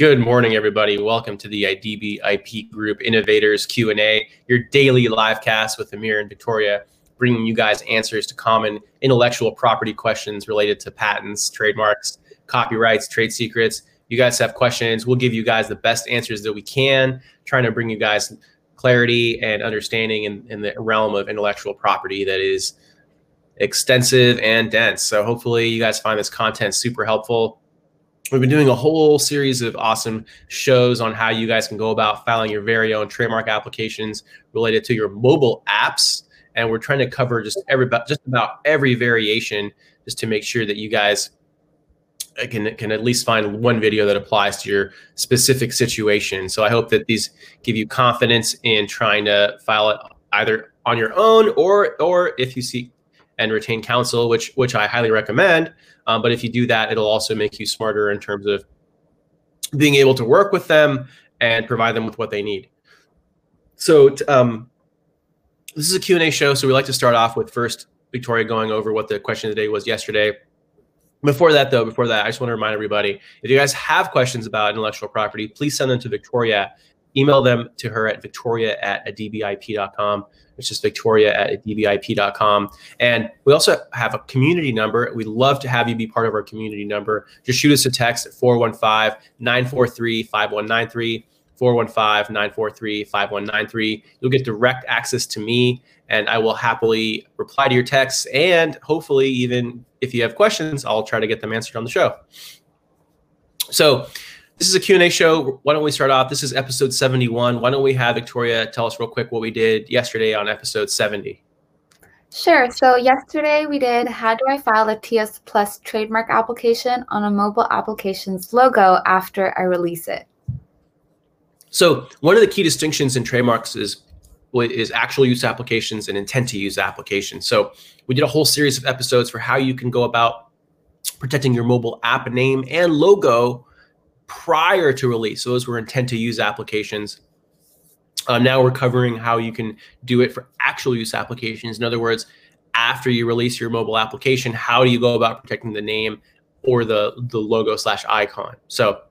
Good morning, everybody. Welcome to the Adibi IP Group Innovators Q&A, your daily live cast with Amir and Victoria, bringing you guys answers to common intellectual property questions related to patents, trademarks, copyrights, trade secrets. You guys have questions. We'll give you guys the best answers that we can, trying to bring you guys clarity and understanding in, in the realm of intellectual property that is extensive and dense. So hopefully you guys find this content super helpful We've been doing a whole series of awesome shows on how you guys can go about filing your very own trademark applications related to your mobile apps. And we're trying to cover just every just about every variation just to make sure that you guys uh, can can at least find one video that applies to your specific situation. So I hope that these give you confidence in trying to file it either on your own or or if you seek and retain counsel, which which I highly recommend. Um, but if you do that, it'll also make you smarter in terms of being able to work with them and provide them with what they need. So um, this is a Q&A show, so we like to start off with first Victoria going over what the question of the day was yesterday. Before that, though, before that, I just want to remind everybody, if you guys have questions about intellectual property, please send them to Victoria. Email them to her at victoria at adbip.com which is victoria at dbip.com. And we also have a community number. We'd love to have you be part of our community number. Just shoot us a text at 415 943 5193. 415 943 5193. You'll get direct access to me, and I will happily reply to your texts. And hopefully, even if you have questions, I'll try to get them answered on the show. So, this is a Q&A show. Why don't we start off? This is episode 71. Why don't we have Victoria tell us real quick what we did yesterday on episode 70? Sure. So yesterday we did how do I file a TEAS Plus trademark application on a mobile application's logo after I release it? So one of the key distinctions in trademarks is is actual use applications and intent to use applications. So we did a whole series of episodes for how you can go about protecting your mobile app name and logo prior to release. So those were intent to use applications. Um, now we're covering how you can do it for actual use applications. In other words, after you release your mobile application, how do you go about protecting the name or the the logo slash icon? So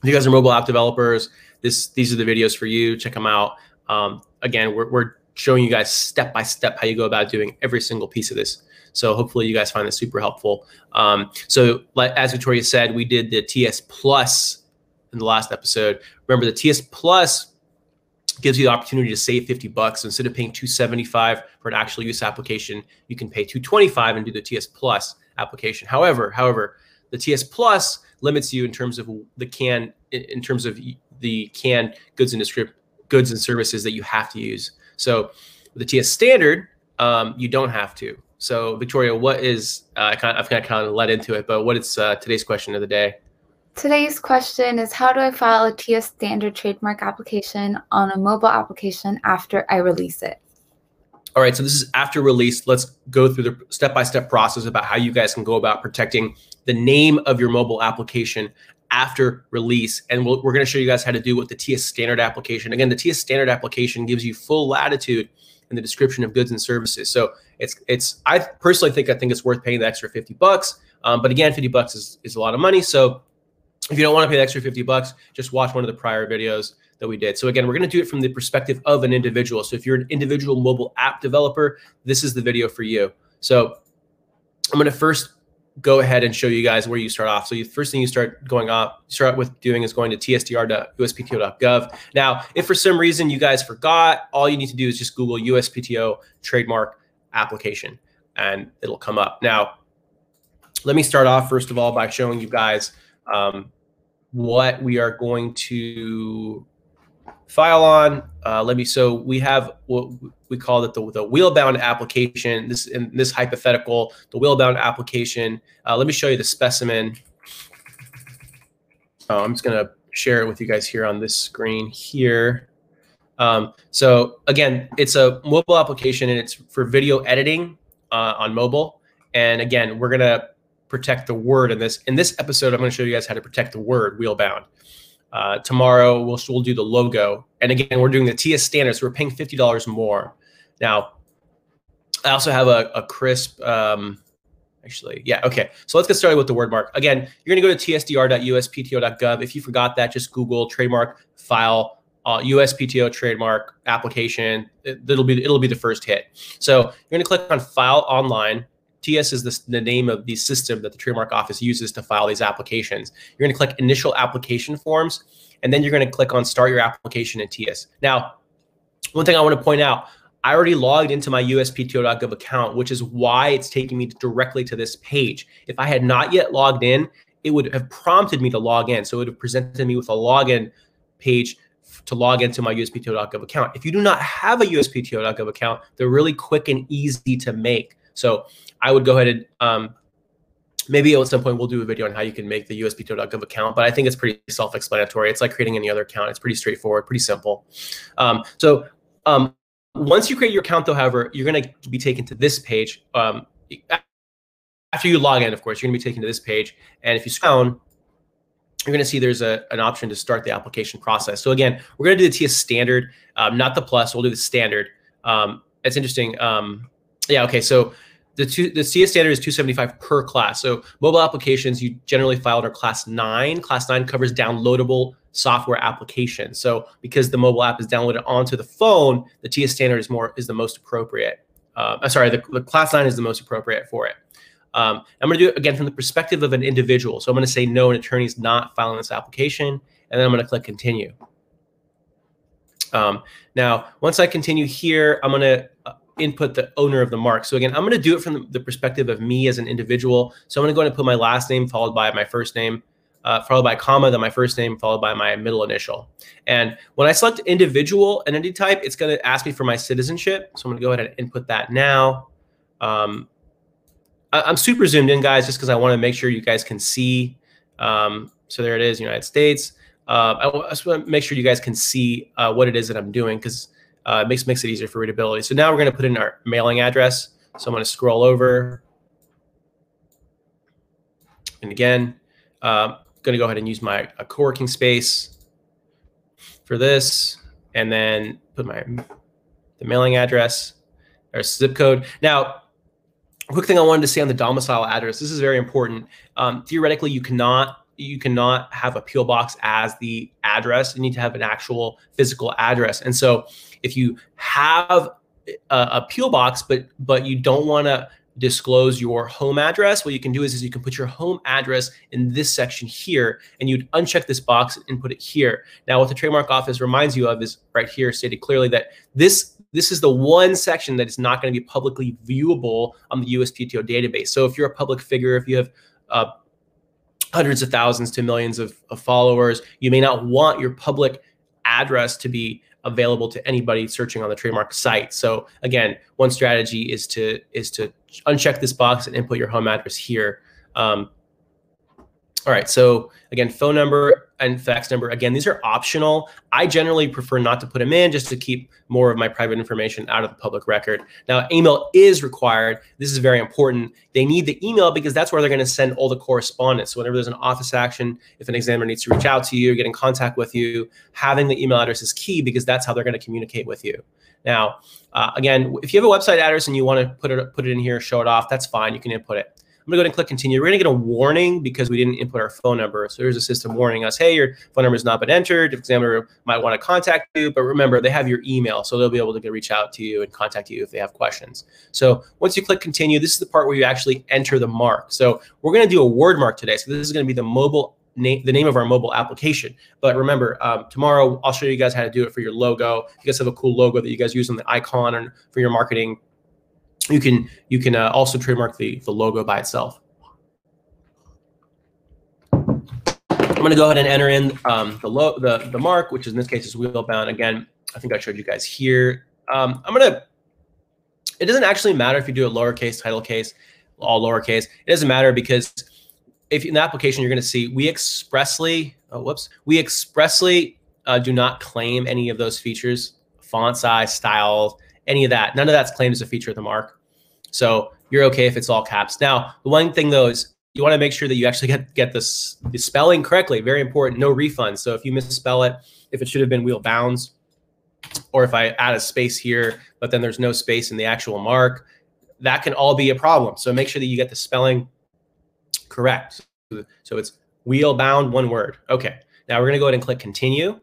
if you guys are mobile app developers, this these are the videos for you. Check them out. Um, again, we're, we're showing you guys step by step how you go about doing every single piece of this. So hopefully you guys find this super helpful. Um, so as Victoria said, we did the TEAS Plus in the last episode. Remember the TEAS Plus gives you the opportunity to save 50 bucks. So Instead of paying 275 for an actual use application, you can pay 225 and do the TEAS Plus application. However, however, the TEAS Plus limits you in terms of the can in terms of the canned goods and goods and services that you have to use. So the TEAS standard, um, you don't have to. So, Victoria, what is uh, I kind of, I've kind of, kind of led into it, but what is uh, today's question of the day? Today's question is How do I file a TEAS standard trademark application on a mobile application after I release it? All right, so this is after release. Let's go through the step by step process about how you guys can go about protecting the name of your mobile application after release. And we we are going to show you guys how to do with the TEAS standard application. Again, the TEAS standard application gives you full latitude in the description of goods and services. So it's it's I personally think I think it's worth paying the extra 50 bucks. Um, but again, 50 bucks is, is a lot of money. So if you don't want to pay the extra 50 bucks, just watch one of the prior videos that we did. So again, we're going to do it from the perspective of an individual. So if you're an individual mobile app developer, this is the video for you. So I'm going to first go ahead and show you guys where you start off. So the first thing you start going off, start with doing is going to tsdr.uspto.gov. Now, if for some reason you guys forgot, all you need to do is just Google USPTO trademark application and it'll come up. Now, let me start off first of all by showing you guys um, what we are going to file on. Uh, let me, so we have what we call it the, the wheel-bound application. This in this hypothetical, the wheel-bound application. Uh, let me show you the specimen. Oh, I'm just gonna share it with you guys here on this screen here. Um, so again, it's a mobile application and it's for video editing uh, on mobile. And again, we're gonna protect the word in this. In this episode, I'm gonna show you guys how to protect the word wheel-bound. Uh, tomorrow we'll we'll do the logo, and again we're doing the TEAS standard, so we're paying fifty dollars more. Now, I also have a, a crisp um, Actually, yeah, okay. So let's get started with the word mark. Again, you're going to go to tsdr.uspto.gov. If you forgot that, just Google trademark file uh, USPTO trademark application. It, will be it'll be the first hit. So you're going to click on File Online. TEAS is the, the name of the system that the trademark office uses to file these applications. You're going to click Initial Application Forms, and then you're going to click on Start Your Application in TEAS. Now, one thing I want to point out, I already logged into my USPTO.gov account, which is why it's taking me directly to this page. If I had not yet logged in, it would have prompted me to log in. So it would have presented me with a login page to log into my USPTO.gov account. If you do not have a USPTO.gov account, they're really quick and easy to make. So I would go ahead and um, maybe at some point we'll do a video on how you can make the USPTO.gov account, but I think it's pretty self-explanatory. It's like creating any other account. It's pretty straightforward, pretty simple. Um, so um, once you create your account, though, however, you're going to be taken to this page. Um, after you log in, of course, you're going to be taken to this page. And if you scroll down, you're going to see there's a, an option to start the application process. So again, we're going to do the TEAS standard, um, not the plus. We'll do the standard. Um, it's interesting. Um, yeah, okay. So the, two, the TEAS standard is 275 per class. So mobile applications, you generally file under class nine. Class nine covers downloadable software application. So because the mobile app is downloaded onto the phone, the TEAS standard is more is the most appropriate. Uh, sorry, the, the, class nine is the most appropriate for it. Um, I'm going to do it again from the perspective of an individual. So I'm going to say no, an attorney is not filing this application, and then I'm going to click continue. Um, now, once I continue here, I'm going to uh, input the owner of the mark. So again, I'm going to do it from the, perspective of me as an individual. So I'm going to go and put my last name followed by my first name uh, followed by a comma, then my first name, followed by my middle initial. And when I select individual entity type, it's going to ask me for my citizenship. So I'm going to go ahead and input that now. Um, I, am super zoomed in, guys, just because I want to make sure you guys can see. Um, so there it is, United States. Uh, I, just want to make sure you guys can see uh, what it is that I'm doing because uh, it makes, makes it easier for readability. So now we're going to put in our mailing address. So I'm going to scroll over. And again, uh, going to go ahead and use my a co-working space for this, and then put my the mailing address or zip code. Now, quick thing I wanted to say on the domicile address. This is very important. Um, theoretically, you cannot you cannot have a PO box as the address. You need to have an actual physical address. And so, if you have a, a box, but but you don't want to disclose your home address, what you can do is, is you can put your home address in this section here, and you'd uncheck this box and put it here. Now, what the trademark office reminds you of is right here stated clearly that this this is the one section that is not going to be publicly viewable on the USPTO database. So if you're a public figure, if you have uh, hundreds of thousands to millions of, of followers, you may not want your public address to be available to anybody searching on the trademark site. So again, one strategy is to is to uncheck this box and input your home address here. Um, all right, so again, phone number and fax number. Again, these are optional. I generally prefer not to put them in just to keep more of my private information out of the public record. Now, email is required. This is very important. They need the email because that's where they're going to send all the correspondence. So whenever there's an office action, if an examiner needs to reach out to you, or get in contact with you, having the email address is key because that's how they're going to communicate with you. Now, uh, again, if you have a website address and you want to put it put it in here, show it off, that's fine. You can input it. I'm gonna go ahead and click continue. We're gonna get a warning because we didn't input our phone number. So there's a system warning us, hey, your phone number has not been entered. The examiner might want to contact you, but remember they have your email, so they'll be able to reach out to you and contact you if they have questions. So once you click continue, this is the part where you actually enter the mark. So we're gonna do a word mark today. So this is gonna be the mobile name, the name of our mobile application. But remember, um, tomorrow I'll show you guys how to do it for your logo. You guys have a cool logo that you guys use on the icon and for your marketing, you can you can uh, also trademark the the logo by itself. I'm going to go ahead and enter in um, the, the the mark, which in this case is wheel bound. Again, I think I showed you guys here. Um, I'm going to. It doesn't actually matter if you do a lowercase title case, all lowercase. It doesn't matter because if in the application you're going to see we expressly oh whoops we expressly uh, do not claim any of those features font size style any of that none of that's claimed as a feature of the mark so you're okay if it's all caps. Now, the one thing though is you want to make sure that you actually get get this the spelling correctly. Very important. No refunds. So if you misspell it, if it should have been wheel bounds, or if I add a space here, but then there's no space in the actual mark, that can all be a problem. So make sure that you get the spelling correct. So it's wheel bound, one word. Okay. Now we're going to go ahead and click continue.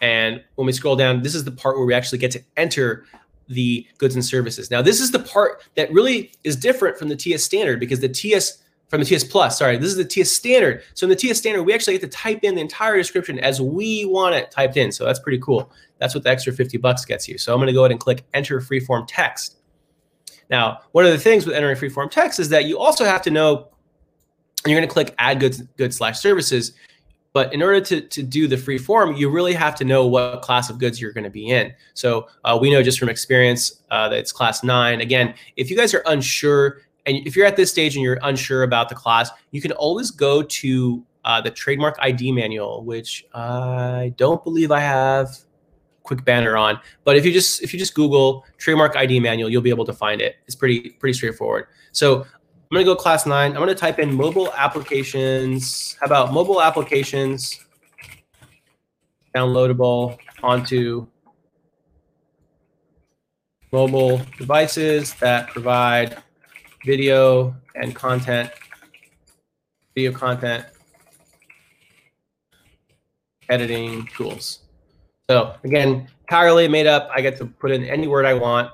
And when we scroll down, this is the part where we actually get to enter the goods and services. Now, this is the part that really is different from the TEAS standard because the TEAS from the TEAS Plus, sorry, this is the TEAS standard. So in the TEAS standard, we actually get to type in the entire description as we want it typed in. So that's pretty cool. That's what the extra 50 bucks gets you. So I'm going to go ahead and click enter freeform text. Now, one of the things with entering freeform text is that you also have to know, you're going to click add goods, goods slash services. But in order to, to do the free form, you really have to know what class of goods you're going to be in. So uh, we know just from experience uh, that it's class nine. Again, if you guys are unsure, and if you're at this stage and you're unsure about the class, you can always go to uh, the trademark ID manual, which I don't believe I have quick banner on. But if you just if you just Google trademark ID manual, you'll be able to find it. It's pretty pretty straightforward. So I'm gonna go class nine. I'm gonna type in mobile applications. How about mobile applications downloadable onto mobile devices that provide video and content, video content editing tools. So again, entirely made up. I get to put in any word I want.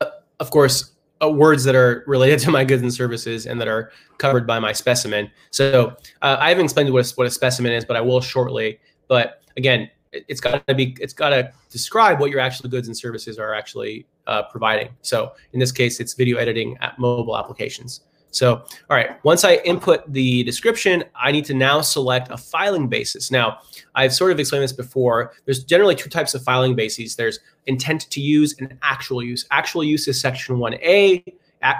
Uh, of course, uh, words that are related to my goods and services and that are covered by my specimen. So uh, I haven't explained what a, what a specimen is, but I will shortly. But again, it, has got to be it's got to describe what your actual goods and services are actually uh, providing. So in this case, it's video editing at mobile applications. So, all right, once I input the description, I need to now select a filing basis. Now, I've sort of explained this before. There's generally two types of filing bases. There's intent to use and actual use. Actual use is section 1A,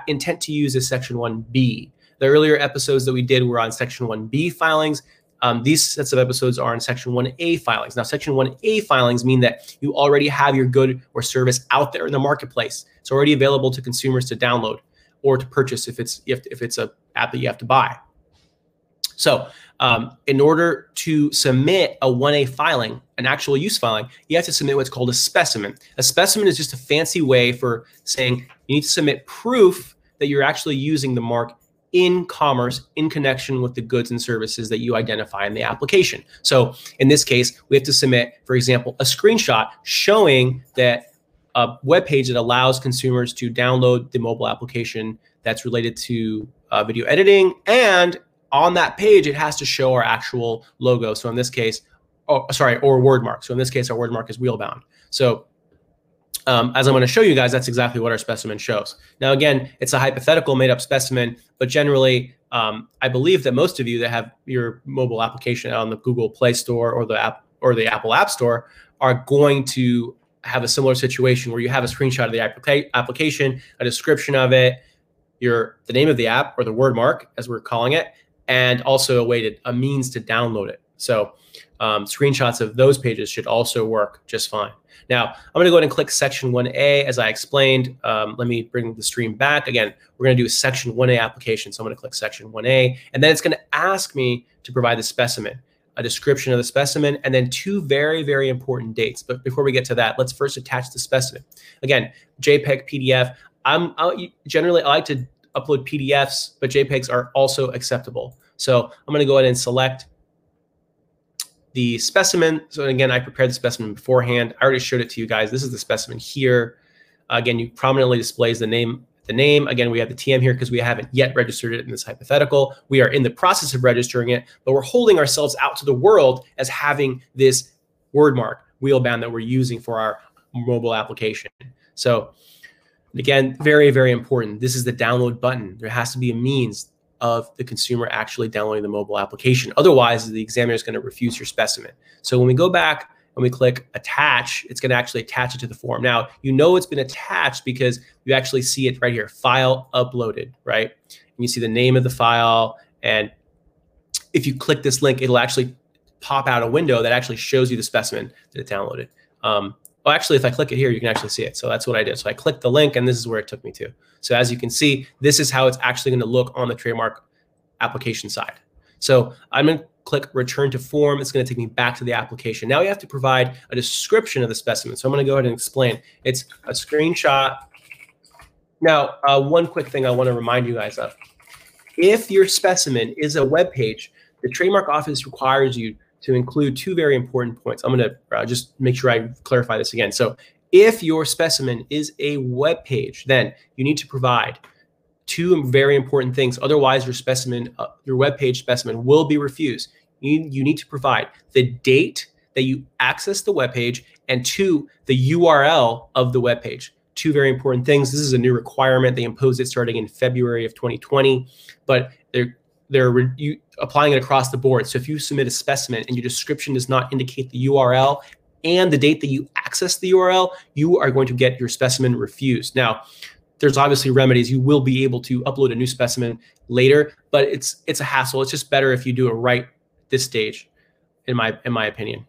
intent to use is section 1B. The earlier episodes that we did were on section 1B filings. Um, these sets of episodes are in section 1A filings. Now, section 1A filings mean that you already have your good or service out there in the marketplace. It's already available to consumers to download or to purchase if it's if, if it's a app that you have to buy. So um, in order to submit a 1A filing, an actual use filing, you have to submit what's called a specimen. A specimen is just a fancy way for saying you need to submit proof that you're actually using the mark in commerce in connection with the goods and services that you identify in the application. So in this case, we have to submit, for example, a screenshot showing that a web page that allows consumers to download the mobile application that's related to uh, video editing. And on that page, it has to show our actual logo. So in this case, oh, sorry, or word mark. So in this case, our word mark is wheelbound. So um, as I'm going to show you guys, that's exactly what our specimen shows. Now, again, it's a hypothetical made up specimen, but generally, um, I believe that most of you that have your mobile application on the Google Play Store or the app or the Apple App Store are going to have a similar situation where you have a screenshot of the applica- application, a description of it, your the name of the app or the word mark as we're calling it, and also a way to a means to download it. So um, screenshots of those pages should also work just fine. Now I'm going to go ahead and click section 1A as I explained. Um, let me bring the stream back again. We're going to do a section 1A application. So I'm going to click section 1A, and then it's going to ask me to provide the specimen a description of the specimen, and then two very, very important dates. But before we get to that, let's first attach the specimen. Again, JPEG, PDF. I'm I'll, generally I like to upload PDFs, but JPEGs are also acceptable. So I'm going to go ahead and select the specimen. So again, I prepared the specimen beforehand. I already showed it to you guys. This is the specimen here. Again, you prominently displays the name the name. Again, we have the TM here because we haven't yet registered it in this hypothetical. We are in the process of registering it, but we're holding ourselves out to the world as having this word mark wheelbound that we're using for our mobile application. So again, very, very important. This is the download button. There has to be a means of the consumer actually downloading the mobile application. Otherwise, the examiner is going to refuse your specimen. So when we go back and we click attach, it's going to actually attach it to the form. Now, you know it's been attached because you actually see it right here, file uploaded, right? And you see the name of the file. And if you click this link, it'll actually pop out a window that actually shows you the specimen that it downloaded. Um, well, actually, if I click it here, you can actually see it. So that's what I did. So I clicked the link and this is where it took me to. So as you can see, this is how it's actually going to look on the trademark application side. So I'm going to click return to form. It's going to take me back to the application. Now we have to provide a description of the specimen. So I'm going to go ahead and explain. It's a screenshot now, uh, one quick thing I want to remind you guys of. If your specimen is a web page, the trademark office requires you to include two very important points. I'm going to uh, just make sure I clarify this again. So if your specimen is a web page, then you need to provide two very important things. Otherwise, your specimen, uh, your web page specimen will be refused. You, you need to provide the date that you access the web page and two, the URL of the web page. Two very important things. This is a new requirement. They imposed it starting in February of 2020, but they're they're re- you, applying it across the board. So if you submit a specimen and your description does not indicate the URL and the date that you access the URL, you are going to get your specimen refused. Now, there's obviously remedies. You will be able to upload a new specimen later, but it's it's a hassle. It's just better if you do it right this stage, in my in my opinion.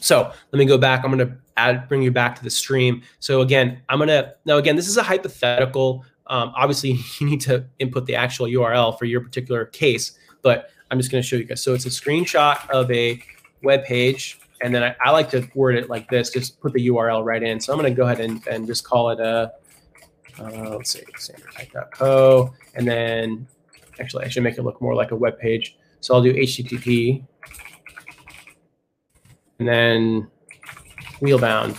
So let me go back. I'm going to add bring you back to the stream. So again, I'm going to now again this is a hypothetical. Um, obviously, you need to input the actual URL for your particular case, but I'm just going to show you guys. So it's a screenshot of a web page, and then I, I like to word it like this. Just put the URL right in. So I'm going to go ahead and, and just call it a uh, let's see, standardtype.co, and then actually I should make it look more like a web page. So I'll do HTTP, and then wheelbound.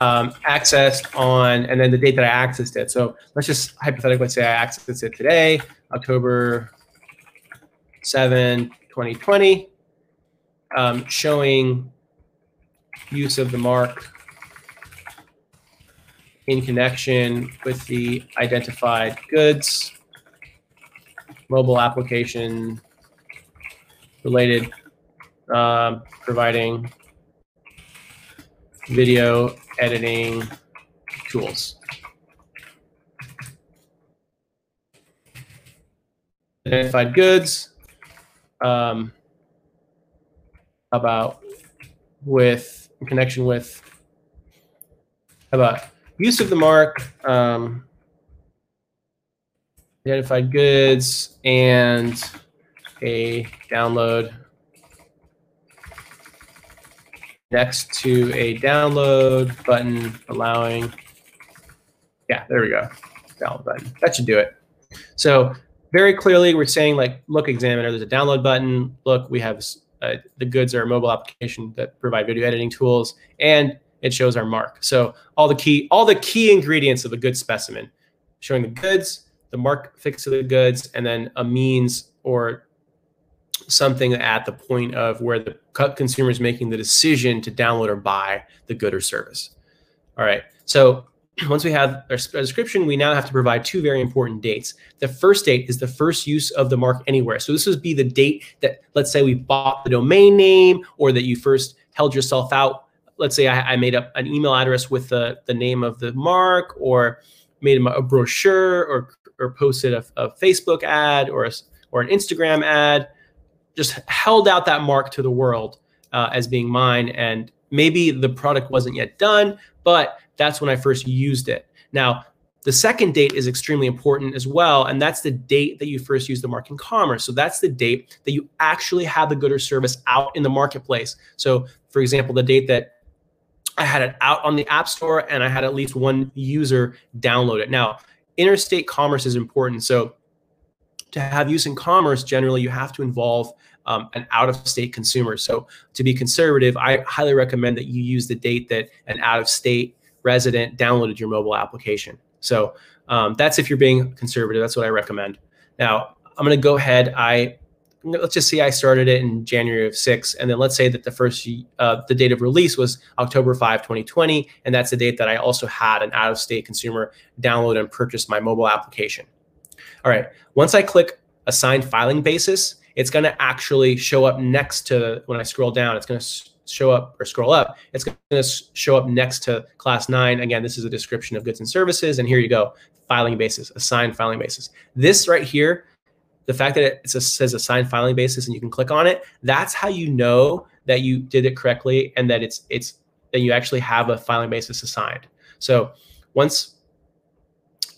Um, accessed on, and then the date that I accessed it. So let's just hypothetically say I accessed it today, October 7, 2020, um, showing use of the mark in connection with the identified goods, mobile application related, um, providing video editing tools. Identified goods. Um, about with in connection with about use of the mark, um, identified goods, and a download next to a download button allowing, yeah, there we go, download button. That should do it. So very clearly we're saying like, look, examiner, there's a download button. Look, we have uh, the goods are a mobile application that provide video editing tools, and it shows our mark. So all the key all the key ingredients of a good specimen, showing the goods, the mark fixed to the goods, and then a means or something at the point of where the consumer is making the decision to download or buy the good or service. All right. So once we have our description, we now have to provide two very important dates. The first date is the first use of the mark anywhere. So this would be the date that, let's say, we bought the domain name or that you first held yourself out let's say I, I, made up an email address with the, the name of the mark or made a brochure or, or posted a, a Facebook ad or, a, or an Instagram ad, just held out that mark to the world uh, as being mine. And maybe the product wasn't yet done, but that's when I first used it. Now, the second date is extremely important as well, and that's the date that you first use the mark in commerce. So that's the date that you actually have the good or service out in the marketplace. So, for example, the date that I had it out on the App Store and I had at least one user download it. Now, interstate commerce is important. So, to have use in commerce, generally you have to involve um, an out of state consumer. So, to be conservative, I highly recommend that you use the date that an out of state resident downloaded your mobile application. So, um, that's if you're being conservative. That's what I recommend. Now, I'm going to go ahead. I let's just say I started it in January of six, and then let's say that the first uh, the date of release was October 5, 2020, and that's the date that I also had an out of state consumer download and purchase my mobile application. All right, once I click assign filing basis, it's going to actually show up next to when I scroll down. It's going to show up or scroll up. It's going to show up next to class nine. Again, this is a description of goods and services, and here you go, filing basis, assigned filing basis. This right here the fact that it says assigned filing basis and you can click on it, that's how you know that you did it correctly and that it's it's that you actually have a filing basis assigned. So once,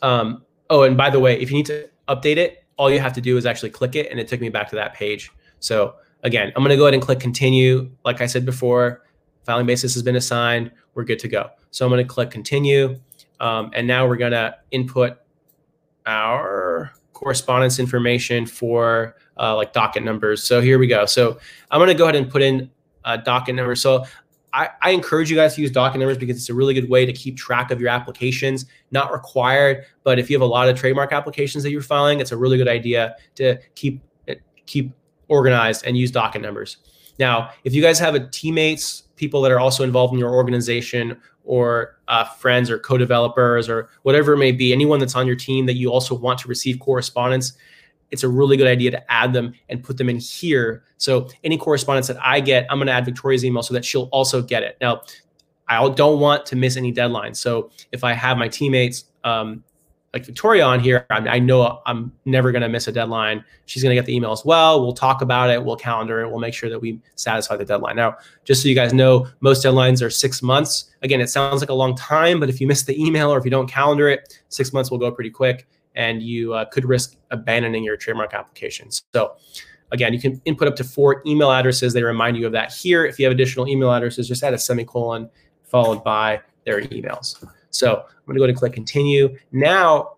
um, oh, and by the way, if you need to update it, all you have to do is actually click it, and it took me back to that page. So again, I'm going to go ahead and click continue. Like I said before, filing basis has been assigned. We're good to go. So I'm going to click continue. Um, and now we're going to input our correspondence information for uh, like docket numbers. So here we go. So I'm going to go ahead and put in a docket number. So I, I, encourage you guys to use docket numbers because it's a really good way to keep track of your applications. Not required, but if you have a lot of trademark applications that you're filing, it's a really good idea to keep keep organized and use docket numbers. Now, if you guys have a teammates, people that are also involved in your organization, or uh, friends or co-developers or whatever it may be, anyone that's on your team that you also want to receive correspondence, it's a really good idea to add them and put them in here. So any correspondence that I get, I'm going to add Victoria's email so that she'll also get it. Now, I don't want to miss any deadlines. So if I have my teammates um, like Victoria on here, I, I know I'm never going to miss a deadline. She's going to get the email as well. We'll talk about it. We'll calendar it. We'll make sure that we satisfy the deadline. Now, just so you guys know, most deadlines are six months. Again, it sounds like a long time, but if you miss the email or if you don't calendar it, six months will go pretty quick and you uh, could risk abandoning your trademark application. So, again, you can input up to four email addresses. They remind you of that here. If you have additional email addresses, just add a semicolon followed by their emails. So I'm going to go ahead and click continue. Now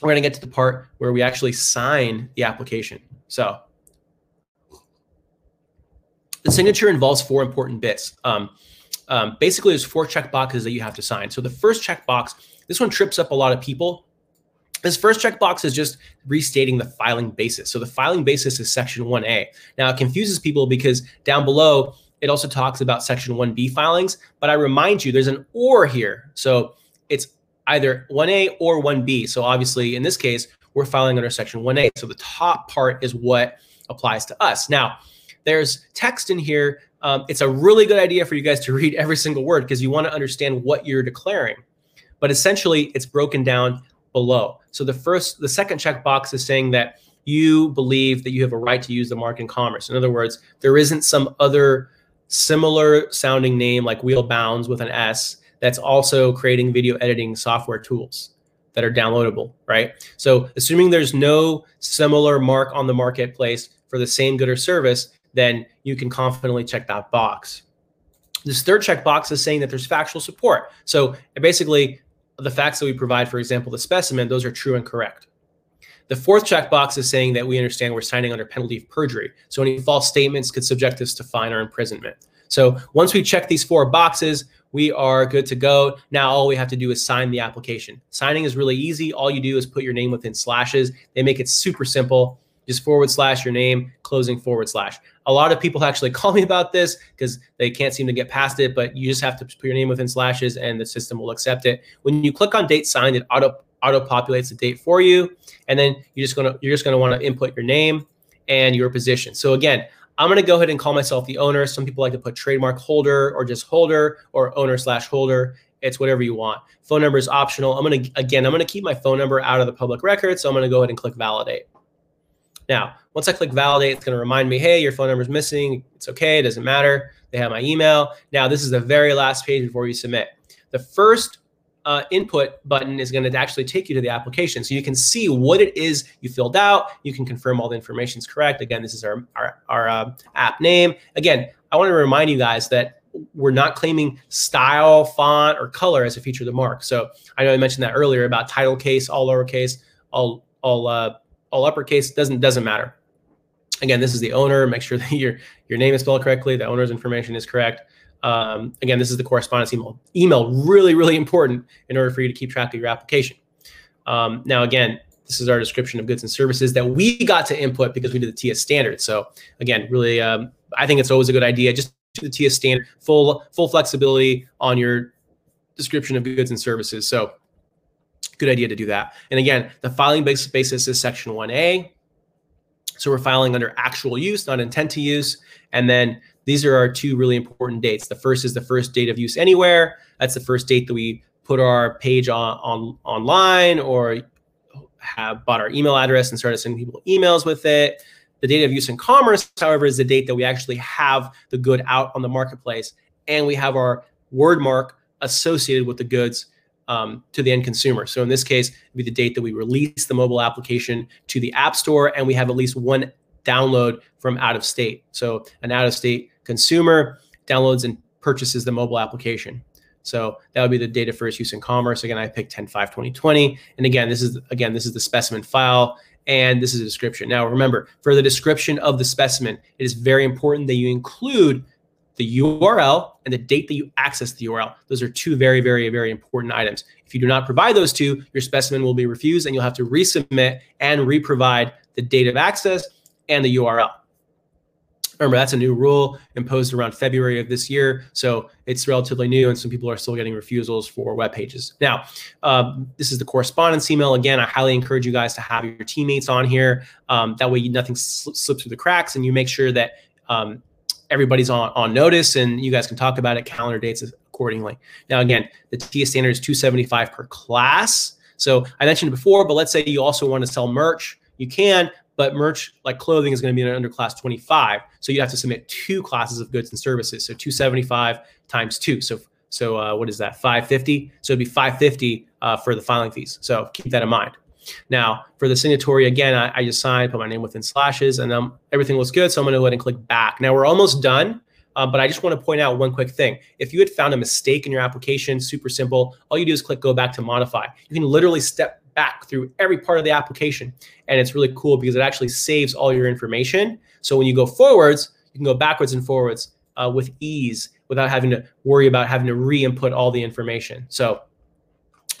we're going to get to the part where we actually sign the application. So the signature involves four important bits. Um, um, basically, there's four check boxes that you have to sign. So the first checkbox, this one trips up a lot of people. This first checkbox is just restating the filing basis. So the filing basis is section 1A. Now it confuses people because down below it also talks about section 1B filings, but I remind you there's an or here. So it's either 1A or 1B. So obviously in this case, we're filing under section 1A. So the top part is what applies to us. Now, there's text in here. Um, it's a really good idea for you guys to read every single word because you want to understand what you're declaring. But essentially, it's broken down below. So the first, the second checkbox is saying that you believe that you have a right to use the mark in commerce. In other words, there isn't some other similar sounding name like Wheelbounds with an S that's also creating video editing software tools that are downloadable, right? So assuming there's no similar mark on the marketplace for the same good or service, then you can confidently check that box. This third checkbox is saying that there's factual support. So basically, the facts that we provide, for example, the specimen, those are true and correct. The fourth checkbox is saying that we understand we're signing under penalty of perjury. So any false statements could subject us to fine or imprisonment. So once we check these four boxes, we are good to go. Now all we have to do is sign the application. Signing is really easy. All you do is put your name within slashes. They make it super simple. Just forward slash your name, closing forward slash. A lot of people actually call me about this because they can't seem to get past it, but you just have to put your name within slashes and the system will accept it. When you click on date signed, it auto auto populates the date for you, and then you're just gonna you're just gonna want to input your name and your position. So again, I'm gonna go ahead and call myself the owner. Some people like to put trademark holder or just holder or owner slash holder. It's whatever you want. Phone number is optional. I'm gonna again, I'm gonna keep my phone number out of the public record, so I'm gonna go ahead and click validate. Now, once I click validate, it's going to remind me, hey, your phone number is missing. It's okay. It doesn't matter. They have my email. Now, this is the very last page before you submit. The first uh, input button is going to actually take you to the application. So you can see what it is you filled out. You can confirm all the information is correct. Again, this is our, our, our uh, app name. Again, I want to remind you guys that we're not claiming style, font, or color as a feature of the mark. So I know I mentioned that earlier about title case, all lowercase, all all uh, all uppercase. Doesn't doesn't matter. Again, this is the owner. Make sure that your your name is spelled correctly. The owner's information is correct. Um, again, this is the correspondence email. Email really, really important in order for you to keep track of your application. Um, now, again, this is our description of goods and services that we got to input because we did the TEAS standard. So again, really, um, I think it's always a good idea just do the TEAS standard, full full flexibility on your description of goods and services. So good idea to do that. And again, the filing basis basis is section 1A. So we're filing under actual use, not intent to use. And then these are our two really important dates. The first is the first date of use anywhere. That's the first date that we put our page on, on online or have bought our email address and started sending people emails with it. The date of use in commerce, however, is the date that we actually have the good out on the marketplace and we have our word mark associated with the goods um, to the end consumer. So in this case, it'd be the date that we release the mobile application to the App Store and we have at least one download from out of state. So an out of state consumer downloads and purchases the mobile application. So that would be the data for its use in commerce. Again, I picked 10.5.2020. And again, this is again, this is the specimen file and this is a description. Now remember, for the description of the specimen, it is very important that you include the URL and the date that you access the URL. Those are two very, very, very important items. If you do not provide those two, your specimen will be refused and you'll have to resubmit and reprovide the date of access and the URL. Remember, that's a new rule imposed around February of this year. So it's relatively new, and some people are still getting refusals for web pages. Now, um, this is the correspondence email. Again, I highly encourage you guys to have your teammates on here. Um, that way, nothing sl- slips through the cracks, and you make sure that um, everybody's on, on notice and you guys can talk about it, calendar dates accordingly. Now, again, the TEAS standard is 275 per class. So I mentioned before, but let's say you also want to sell merch. You can, but merch like clothing is going to be under class 25. So you have to submit two classes of goods and services. So 275 times two. So so uh, what is that? 550. So it'd be 550 uh, for the filing fees. So keep that in mind. Now for the signatory, again, I, I just signed, put my name within slashes, and um, everything looks good. So I'm going to go ahead and click back. Now we're almost done. Uh, but I just want to point out one quick thing. If you had found a mistake in your application, super simple. All you do is click go back to modify. You can literally step back through every part of the application. And it's really cool because it actually saves all your information. So when you go forwards, you can go backwards and forwards uh, with ease without having to worry about having to re-input all the information. So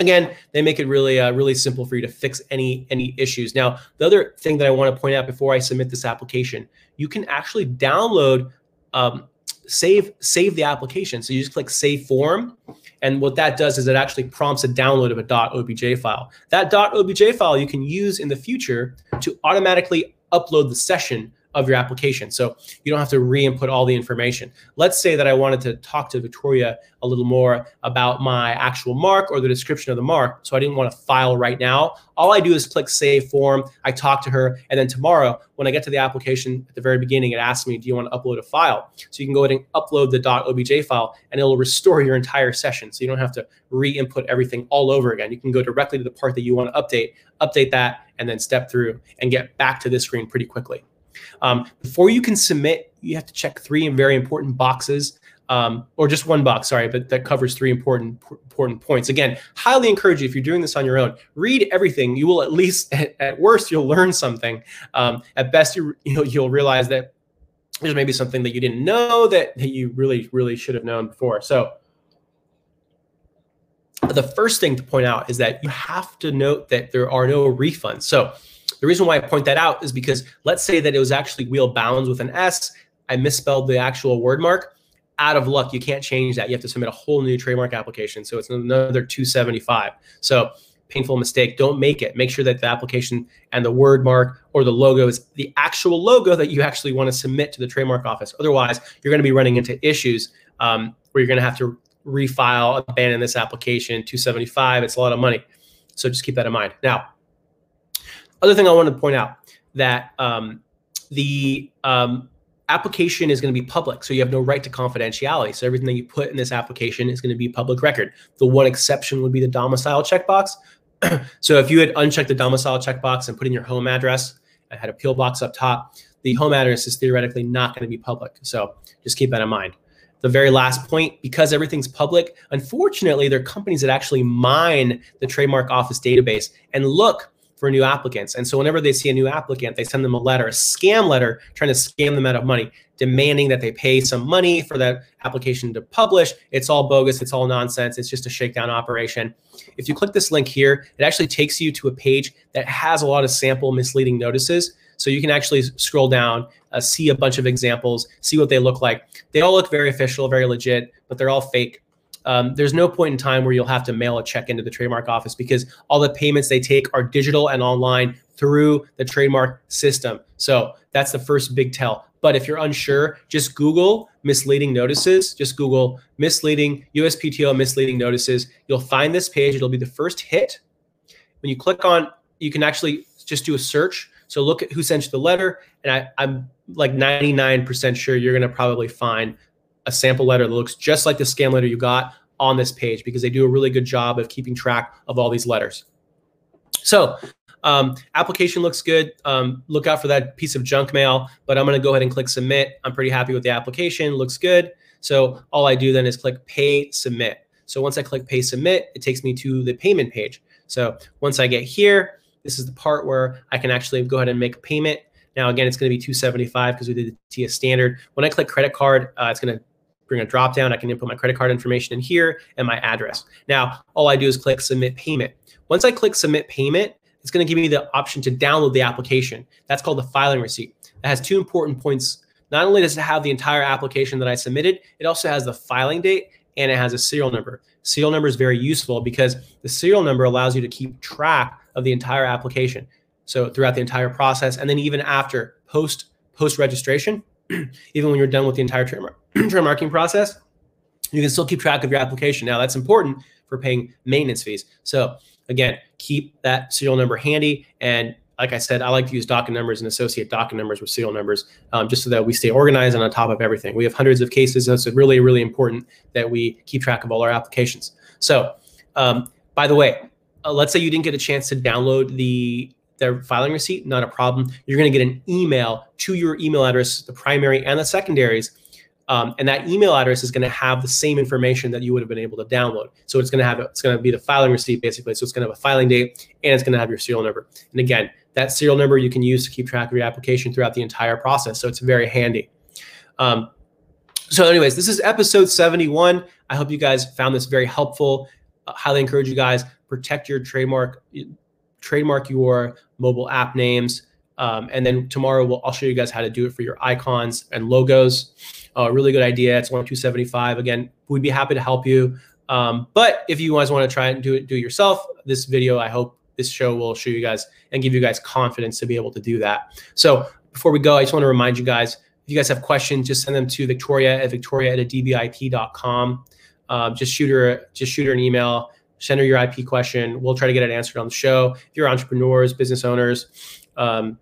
again, they make it really, uh, really simple for you to fix any any issues. Now, the other thing that I want to point out before I submit this application, you can actually download, um, save save the application. So you just click Save Form, and what that does is it actually prompts a download of a .obj file. That .obj file you can use in the future to automatically upload the session of your application. So you don't have to re-input all the information. Let's say that I wanted to talk to Victoria a little more about my actual mark or the description of the mark. So I didn't want to file right now. All I do is click save form. I talk to her. And then tomorrow, when I get to the application at the very beginning, it asks me, do you want to upload a file? So you can go ahead and upload the .obj file and it'll restore your entire session. So you don't have to re-input everything all over again. You can go directly to the part that you want to update, update that, and then step through and get back to this screen pretty quickly. Um, before you can submit, you have to check three very important boxes, um, or just one box, sorry, but that covers three important important points. Again, highly encourage you if you're doing this on your own, read everything. You will at least, at, at worst, you'll learn something. Um, at best, you you know you'll realize that there's maybe something that you didn't know that, that you really really should have known before. So the first thing to point out is that you have to note that there are no refunds. So the reason why I point that out is because let's say that it was actually wheel bounds with an S. I misspelled the actual word mark. Out of luck, you can't change that. You have to submit a whole new trademark application. So it's another 275. So painful mistake. Don't make it. Make sure that the application and the word mark or the logo is the actual logo that you actually want to submit to the trademark office. Otherwise, you're going to be running into issues um, where you're going to have to refile, abandon this application. 275. It's a lot of money. So just keep that in mind. Now, other thing I want to point out that um, the um, application is going to be public, so you have no right to confidentiality. So everything that you put in this application is going to be public record. The one exception would be the domicile checkbox. so if you had unchecked the domicile checkbox and put in your home address, I had a PO box up top, the home address is theoretically not going to be public. So just keep that in mind. The very last point, because everything's public, unfortunately, there are companies that actually mine the trademark office database and look for new applicants. And so whenever they see a new applicant, they send them a letter, a scam letter, trying to scam them out of money, demanding that they pay some money for that application to publish. It's all bogus. It's all nonsense. It's just a shakedown operation. If you click this link here, it actually takes you to a page that has a lot of sample misleading notices. So you can actually scroll down, uh, see a bunch of examples, see what they look like. They all look very official, very legit, but they're all fake um, there's no point in time where you'll have to mail a check into the trademark office because all the payments they take are digital and online through the trademark system. So that's the first big tell. But if you're unsure, just Google misleading notices. Just Google misleading USPTO misleading notices. You'll find this page. It'll be the first hit. When you click on, you can actually just do a search. So look at who sent you the letter, and I, I'm like 99% sure you're going to probably find a sample letter that looks just like the scam letter you got on this page because they do a really good job of keeping track of all these letters. So um, application looks good. Um, look out for that piece of junk mail, but I'm going to go ahead and click submit. I'm pretty happy with the application. Looks good. So all I do then is click pay submit. So once I click pay submit, it takes me to the payment page. So once I get here, this is the part where I can actually go ahead and make a payment. Now, again, it's going to be 275 because we did the TEAS standard. When I click credit card, uh, it's going to bring a drop down. I can input my credit card information in here and my address. Now, all I do is click submit payment. Once I click submit payment, it's going to give me the option to download the application. That's called the filing receipt. That has two important points. Not only does it have the entire application that I submitted, it also has the filing date and it has a serial number. Serial number is very useful because the serial number allows you to keep track of the entire application. So throughout the entire process, and then even after post post registration, even when you're done with the entire trademark, trademarking process, you can still keep track of your application. Now that's important for paying maintenance fees. So again, keep that serial number handy. And like I said, I like to use docket numbers and associate docket numbers with serial numbers um, just so that we stay organized and on top of everything. We have hundreds of cases, so it's really, really important that we keep track of all our applications. So, um, by the way, uh, let's say you didn't get a chance to download the their filing receipt, not a problem. You're going to get an email to your email address, the primary and the secondaries. Um, and that email address is going to have the same information that you would have been able to download. So it's going to have it's going to be the filing receipt basically. So it's going to have a filing date and it's going to have your serial number. And again, that serial number you can use to keep track of your application throughout the entire process. So it's very handy. Um, so, anyways, this is episode 71. I hope you guys found this very helpful. Uh, highly encourage you guys protect your trademark, trademark your mobile app names. Um, and then tomorrow we'll, I'll show you guys how to do it for your icons and logos. Uh, really good idea. It's only 275. Again, we'd be happy to help you. Um, but if you guys want to try and do it, do it yourself, this video, I hope this show will show you guys and give you guys confidence to be able to do that. So before we go, I just want to remind you guys, if you guys have questions, just send them to Victoria at victoria at adibiip.com. Um, just shoot her, just shoot her an email, send her your IP question. We'll try to get it answered on the show. If you're entrepreneurs, business owners, um,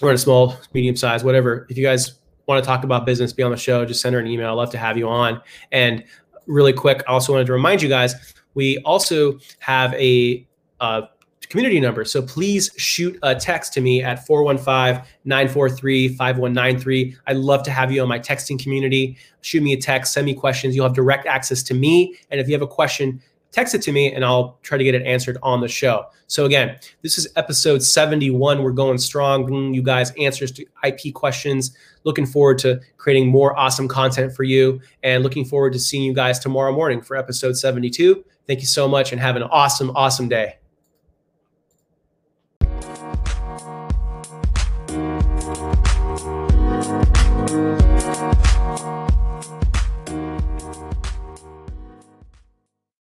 or in a small, medium size, whatever, if you guys want to talk about business, be on the show, just send her an email. I'd love to have you on. And really quick, I also wanted to remind you guys, we also have a uh, community number. So please shoot a text to me at 415 943 5193. I'd love to have you on my texting community. Shoot me a text, send me questions. You'll have direct access to me. And if you have a question, text it to me and I'll try to get it answered on the show. So again, this is episode 71. We're going strong. You guys answers to IP questions. Looking forward to creating more awesome content for you and looking forward to seeing you guys tomorrow morning for episode 72. Thank you so much and have an awesome, awesome day.